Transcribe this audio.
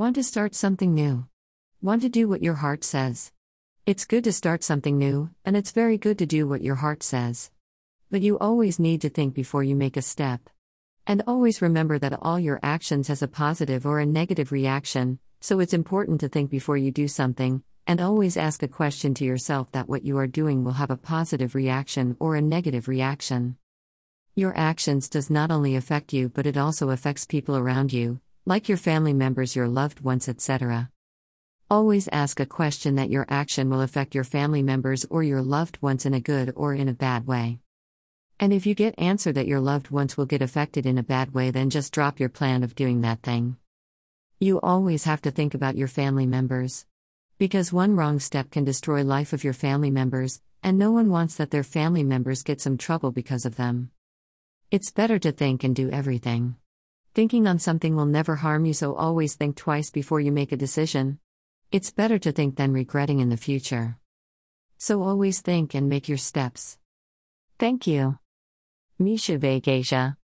Want to start something new? Want to do what your heart says? It's good to start something new, and it's very good to do what your heart says. But you always need to think before you make a step. And always remember that all your actions has a positive or a negative reaction, so it's important to think before you do something, and always ask a question to yourself that what you are doing will have a positive reaction or a negative reaction. Your actions does not only affect you but it also affects people around you, like your family members, your loved ones, etc. Always ask a question that your action will affect your family members or your loved ones in a good or in a bad way. And if you get answer that your loved ones will get affected in a bad way, then just drop your plan of doing that thing. You always have to think about your family members. Because one wrong step can destroy life of your family members, and no one wants that their family members get some trouble because of them. It's better to think and do everything. Thinking on something will never harm you, so always think twice before you make a decision. It's better to think than regretting in the future. So always think and make your steps. Thank you. Misha Vagasha